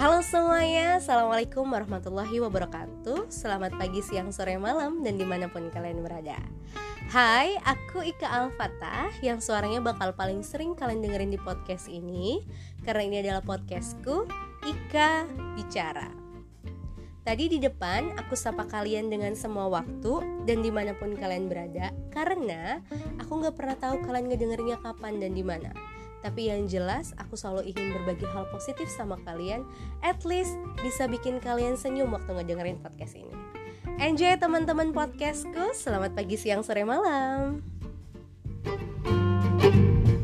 Halo semuanya, Assalamualaikum warahmatullahi wabarakatuh. Selamat pagi, siang, sore, malam, dan di mana pun kalian berada. Hai, aku Ika Alfatah Yang suaranya bakal paling sering kalian dengerin di podcast ini Karena ini adalah podcastku, Ika Bicara. Tadi di depan aku sapa kalian dengan semua waktu dan di mana pun kalian berada Karena aku gak pernah tahu kalian ngedengerinnya kapan dan di mana tapi yang jelas, aku selalu ingin berbagi hal positif sama kalian. At least bisa bikin kalian senyum waktu ngedengerin podcast ini. Enjoy teman-teman podcastku. Selamat pagi, siang, sore, malam. thank you